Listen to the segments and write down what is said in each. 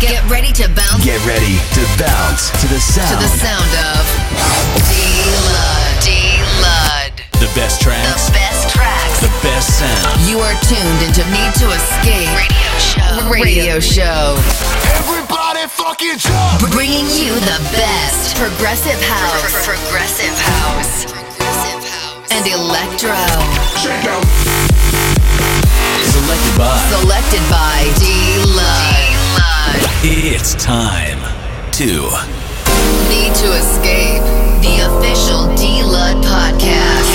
Get ready to bounce Get ready to bounce to the sound. to the sound of D-Lud. D-Lud. The best tracks. The best tracks. the best sound. You are tuned into Need to Escape Radio Show. Radio Show. Everybody fucking jump! Bringing you the best progressive house. Progressive house. Progressive house. And electro. Check out. Selected by. Selected by D-Lud. It's time to Need to Escape. The official D-Lud podcast.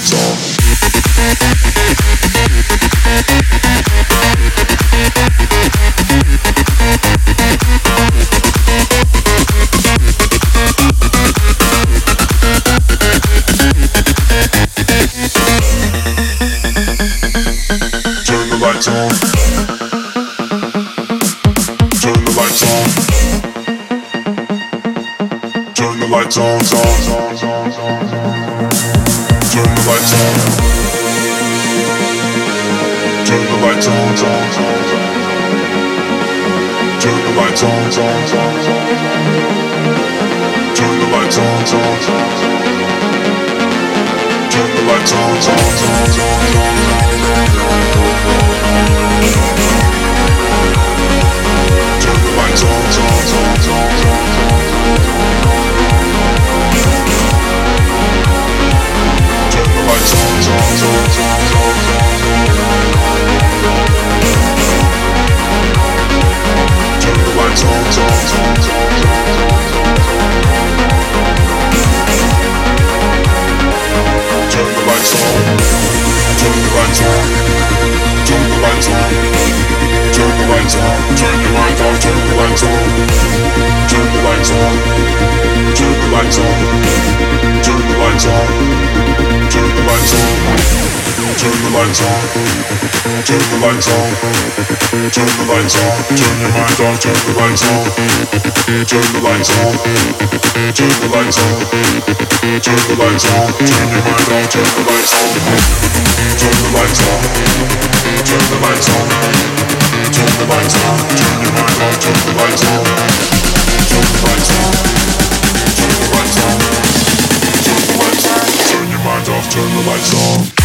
lights on. Turn the lights on. Turn the lights on. turn your mind off, turn the lights on. Turn the lights turn the lights. Turn the lights turn your mind off, turn the lights. Turn the lights turn the lights. Turn the lights turn turn off. Turn the lights turn the lights. Turn the lights turn your mind off, turn the lights.